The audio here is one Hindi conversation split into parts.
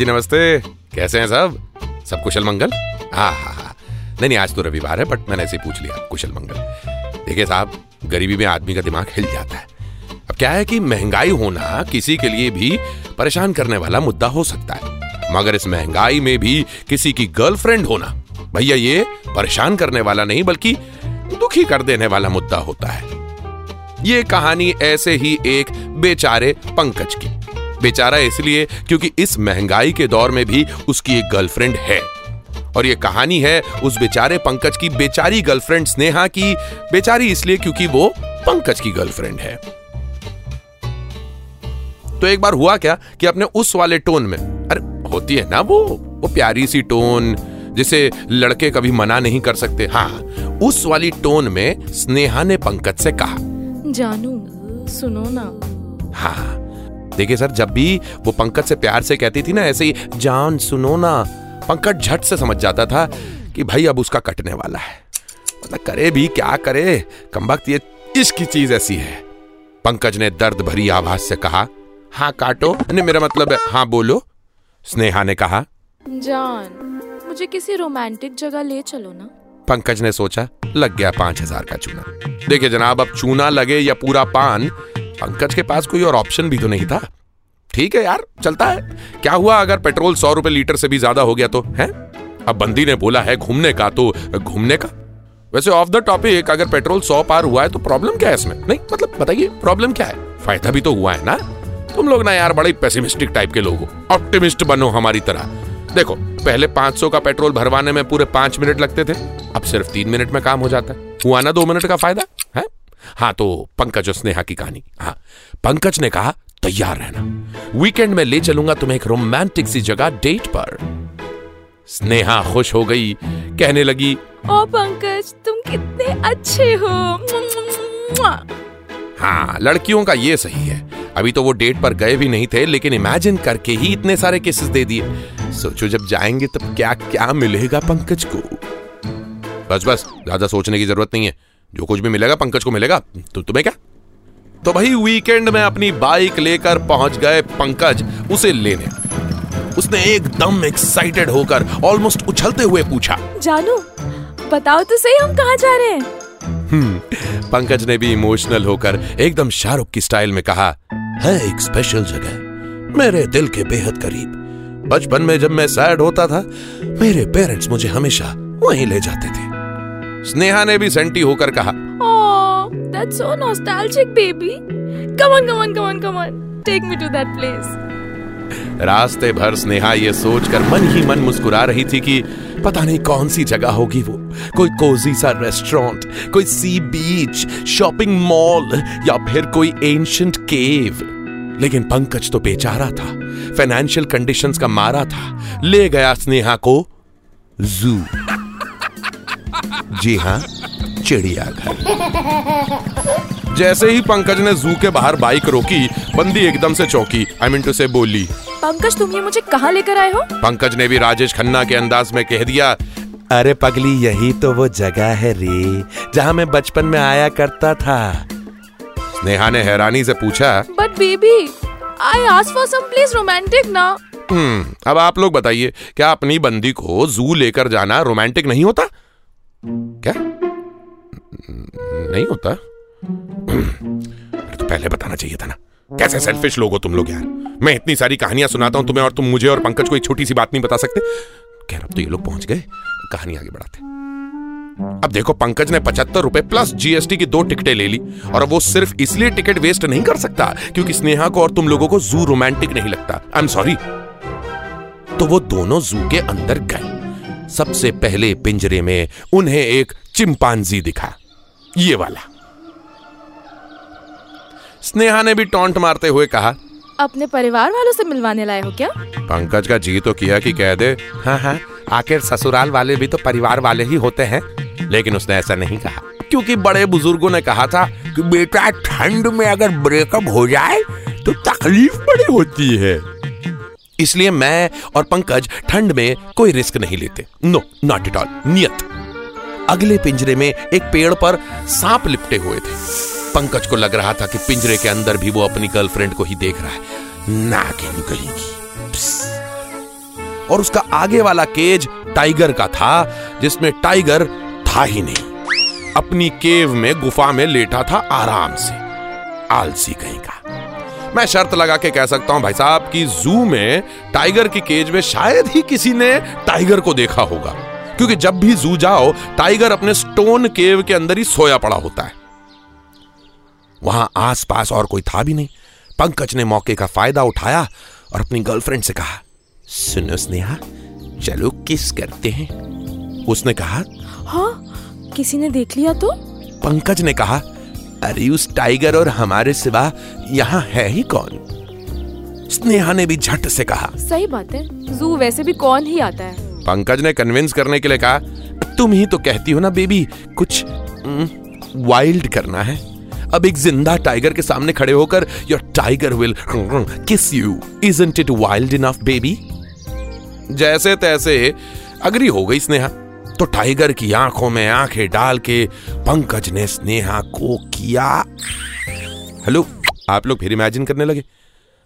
जी नमस्ते। कैसे हैं सब? सब कुशल मंगल? हाँ हाँ हाँ। नहीं नहीं, आज तो रविवार है, बट मैंने ऐसे ही पूछ लिया, कुशल मंगल। देखिए साहब, गरीबी में आदमी का दिमाग हिल जाता है। अब क्या है कि महँगाई होना किसी के लिए भी परेशान करने वाला मुद्दा हो सकता है। मगर इस महँगाई में भी किसी की गर्लफ्रेंड होना, भैया ये परेशान करने वाला नहीं, बल्कि दुखी कर देने वाला मुद्दा होता है। ये कहानी ऐसे ही एक बेचारे पंकज की। बेचारा इसलिए क्योंकि इस महँगाई के दौर में भी उसकी एक गर्लफ्रेंड है। और ये कहानी है उस बेचारे पंकज की बेचारी गर्लफ्रेंड स्नेहा की। बेचारी इसलिए क्योंकि वो पंकज की गर्लफ्रेंड है। तो एक बार हुआ क्या कि अपने उस वाले टोन में अरे होती है ना वो वो प्यारी सी टोन जिसे लड़के कभी मना नहीं कर सकते। हाँ उस वाली टोन में स्नेहा ने पंकज से कहा। जानू सुनो ना। हाँ देखिए सर जब भी वो पंकज से प्यार से कहती थी ना ऐसे ही जान सुनो ना। पंकज झट से समझ जाता था कि भाई अब उसका कटने वाला है। मतलब करे भी क्या करे? कमबख्त ये इश्क की चीज़ ऐसी है। पंकज ने दर्द भरी आवाज़ से कहा हाँ काटो। नहीं मेरा मतलब है हाँ बोलो। स्नेहा ने कहा जान मुझे किसी रोमांटिक जगह ले चलो ना। पंकज ने सोचा लग गया पाँच हज़ार का चूना। देखिए जनाब अब चूना लगे या पूरा पान पंकज के पास कोई और ऑप्शन भी तो नहीं था। ठीक है यार, चलता है। क्या हुआ अगर पेट्रोल सौ रुपए लीटर से भी ज़्यादा हो गया तो है? अब बंदी ने बोला है घूमने का तो घूमने का? वैसे ऑफ़ द टॉपिक अगर पेट्रोल सौ पार हुआ है तो प्रॉब्लम क्या है इसमें? नहीं मतलब बताइए प्रॉब्लम क्या है? फ़ायदा भी तो हुआ है ना? तुम लोग ना यार बड़े पेसिमिस्टिक टाइप के लोग हो। ऑप्टिमिस्ट बनो हमारी तरह। देखो, पहले 500 का पेट्रोल भरवाने में पूरे पाँच मिनट लगते थे। अब सिर्फ़ तीन मिनट में काम हो जाता है। हुआ ना दो मिनट का फ़ायदा? है? हाँ तो पंकज और स्नेहा की कहानी। हाँ पंकज ने कहा तैयार रहना। वीकेंड में ले चलूँगा तुम्हें एक रोमांटिक सी जगह डेट पर। स्नेहा खुश हो गई कहने लगी ओ पंकज तुम कितने अच्छे हो। हाँ लड़कियों का ये सही है। अभी तो वो डेट पर गए भी नहीं थे लेकिन इमेजिन करके ही इतने सारे केसेस दे दिए। सोचो जब जाएँगे तब क्या क्या मिलेगा पंकज को? बस बस ज़्यादा सोचने की ज़रूरत नहीं है। जो कुछ भी मिलेगा पंकज को मिलेगा। तो तुम्हें क्या? तो भाई वीकेंड में अपनी बाइक लेकर पहुँच गए पंकज उसे लेने। उसने एकदम एक्साइटेड होकर ऑलमोस्ट उछलते हुए पूछा। जानू बताओ तो सही हम कहाँ जा रहे हैं? हम्म, पंकज ने भी इमोशनल होकर एकदम शाहरुख की स्टाइल में कहा है एक स्पेशल जगह मेरे दिल के बेहद करीब। बचपन में जब मैं सैड होता था मेरे पेरेंट्स मुझे हमेशा वहीं ले जाते थे। स्नेहा ने भी सेंटी होकर कहा that's so nostalgic, baby. Come on, come on, come on, come on. Take me to that place. रास्ते भर स्नेहा ये सोचकर मन ही मन मुस्कुरा रही थी कि पता नहीं कौन सी जगह होगी वो कोई कोजी सा रेस्टोरेंट कोई सी बीच शॉपिंग मॉल या फिर कोई एंशंट केव लेकिन पंकज तो बेचारा था फाइनेंशियल कंडीशंस का मारा था ले गया स्नेहा को जू जी हाँ चिड़ियाघर जैसे ही पंकज ने जू के बाहर बाइक रोकी बंदी एकदम से चौकी। आई मीन टू से बोली पंकज तुम ये मुझे कहाँ लेकर आए हो? पंकज ने भी राजेश खन्ना के अंदाज में कह दिया अरे पगली यही तो वो जगह है रे जहाँ मैं बचपन में आया करता था। नेहा ने हैरानी से पूछा but baby I ask for some place romantic ना। हम्म अब आप लोग बताइए क्या अपनी बंदी को जू लेकर जाना रोमांटिक नहीं होता? क्या? नहीं होता। तो पहले बताना चाहिए था ना। कैसे सेल्फिश लोग हो तुम लोग यार? मैं इतनी सारी कहानियाँ सुनाता हूँ, तुम्हें और तुम मुझे और पंकज को एक छोटी सी बात नहीं बता सकते। कह अब तो ये लोग पहुँच गए। कहानी आगे बढ़ाते अब देखो, पंकज ने पचहत्तर रुपए प्लस जीएसटी की दो टिकटें ले ली, और वो सिर्फ़ इसलिए टिकट वेस्ट नहीं कर सकता क्योंकि स्नेहा को और तुम लोगों को जू रोमांटिक नहीं लगता। आई एम सॉरी तो वो दोनों जू के अंदर गए। सबसे पहले पिंजरे में उन्हें एक चिंपांजी दिखा। ये वाला। स्नेहा ने भी टॉन्ट मारते हुए कहा अपने परिवार वालों से मिलवाने लाए हो क्या? पंकज का जी तो किया कि कह दे हाँ हाँ आखिर ससुराल वाले भी तो परिवार वाले ही होते हैं। लेकिन उसने ऐसा नहीं कहा क्योंकि बड़े बुज़ुर्गों ने कहा था कि बेटा ठंड में अगर ब्रेकअप हो जाए तो तकलीफ़ बड़ी होती है। इसलिए मैं और पंकज ठंड में कोई रिस्क नहीं लेते। नो नॉट एट ऑल नियत। अगले पिंजरे में एक पेड़ पर सांप लिपटे हुए थे। पंकज को लग रहा था कि पिंजरे के अंदर भी वो अपनी गर्लफ्रेंड को ही देख रहा है। नागिन निकलेगी और उसका आगे वाला केज टाइगर का था, जिसमें टाइगर था ही नहीं। अपनी केव में गुफा में लेटा था आराम से। आलसी कहीं का। मैं शर्त लगा के कह सकता हूँ भाई साहब कि जू में टाइगर की केज में शायद ही किसी ने टाइगर को देखा होगा। क्योंकि जब भी जू जाओ टाइगर अपने स्टोन केव के अंदर ही सोया पड़ा होता है। वहाँ आसपास और कोई था भी नहीं। पंकज ने मौके का फ़ायदा उठाया और अपनी गर्लफ्रेंड से कहा सुनो स्नेहा चलो किस करते हैं? उसने कहा हाँ किसी ने देख लिया तो? पंकज ने कहा अरे उस टाइगर और हमारे सिवा यहाँ है ही कौन? स्नेहा ने भी झट से कहा। सही बात है। जू वैसे भी कौन ही आता है? पंकज ने कन्विंस करने के लिए कहा तुम ही तो कहती हो ना बेबी कुछ वाइल्ड करना है। अब एक ज़िंदा टाइगर के सामने खड़े होकर your tiger will kiss you isn't it wild enough baby जैसे तैसे अग्री हो गई स्नेहा। तो टाइगर की आँखों में आँखें डाल के पंकज ने स्नेहा को किया। हेलो, आप लोग फिर इमेजिन करने लगे।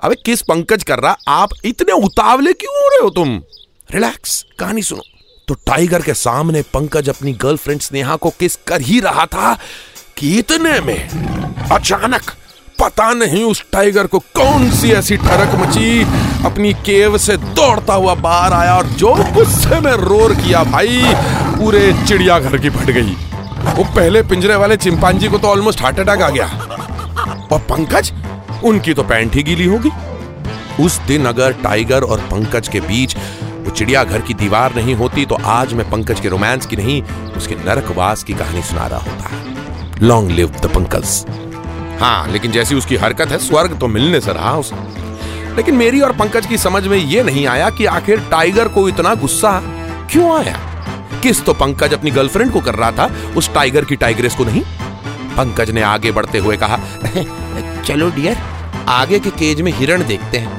अबे, किस पंकज कर रहा? आप इतने उतावले क्यों हो रहे हो तुम? रिलैक्स कहानी सुनो। तो टाइगर के सामने पंकज अपनी गर्लफ्रेंड स्नेहा को किस कर ही रहा था? कि इतने में अचानक पता नहीं उस टाइगर को कौन सी ऐसी ठरक मची। अपनी केव से दौड़ता हुआ बाहर आया और जो गुस्से में रोर किया भाई, पूरे चिड़ियाघर की फट गई। वो पहले पिंजरे वाले चिंपांजी को तो ऑलमोस्ट हार्ट अटैक आ गया। और पंकज, उनकी तो पैंट ही गीली होगी। उस दिन अगर टाइगर और पंकज के बीच वो चिड़ियाघर की दीवार नहीं होती तो आज मैं पंकज के रोमांस की नहीं, उसके नरकवास की कहानी सुना रहा होता। लॉन्ग लिव द पंकज हाँ लेकिन जैसी उसकी हरकत है, स्वर्ग तो मिलने से रहा उसे। लेकिन मेरी और पंकज की समझ में यह नहीं आया कि आखिर टाइगर को इतना गुस्सा क्यों आया? किस तो पंकज अपनी गर्लफ्रेंड को कर रहा था, उस टाइगर की टाइग्रेस को नहीं? पंकज ने आगे बढ़ते हुए कहा, चलो डियर, आगे के केज में हिरण देखते हैं।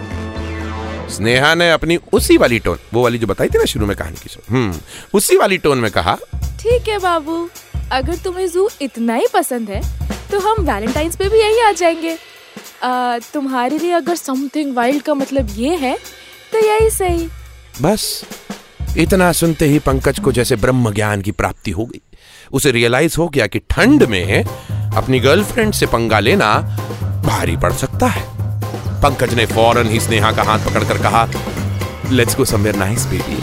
स्नेहा ने अपनी उसी वाली टोन, वो वाली जो बताई थी ना शुरू में कहानी की हम्म उसी वाली टोन में कहा, ठीक है बाबू, अगर तुम्हें जू इतना ही पसंद है तो हम वैलेंटाइंस पे भी यही आ जाएँगे। आ, तुम्हारे लिए अगर समथिंग वाइल्ड का मतलब ये है तो यही सही। बस इतना सुनते ही पंकज को जैसे ब्रह्म ज्ञान की प्राप्ति हो गई। उसे रियलाइज़ हो गया कि ठंड में अपनी गर्लफ्रेंड से पंगा लेना भारी पड़ सकता है। पंकज ने फ़ौरन ही स्नेहा का हाथ पकड़कर कहा let's go somewhere nice baby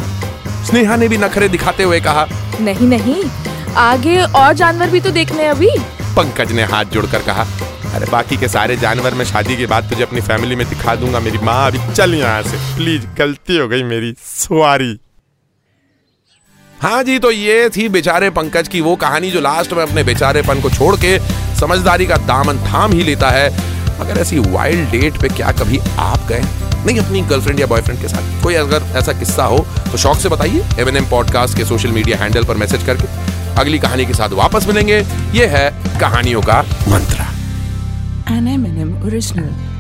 Sneha ने भी नखरे दिखाते हुए कहा नहीं नहीं आगे और जानवर भी तो देखने अभी। पंकज ने हाथ जोड़कर कहा, अरे बाकी के सारे जानवर मैं शादी के बाद तुझे अपनी फैमिली में दिखा दूँगा, मेरी माँ अभी चल यहाँ से। प्लीज़ गलती हो गई मेरी सॉरी हाँ जी तो ये थी बेचारे पंकज की वो कहानी जो लास्ट में अपने बेचारेपन को छोड़ के समझदारी का दामन थाम ही लेता है। मगर ऐसी वाइल्ड डेट पे क्या कभी आप गए? नहीं, अपनी गर्लफ्रेंड या बॉयफ्रेंड के साथ। कोई अगर ऐसा किस्सा हो तो शौक से बताइए। एम पॉडकास्ट के सोशल मीडिया हैंडल पर मैसेज करके। अगली कहानी के साथ वापस मिलेंगे ये है कहानियों का मंत्र एन एम original.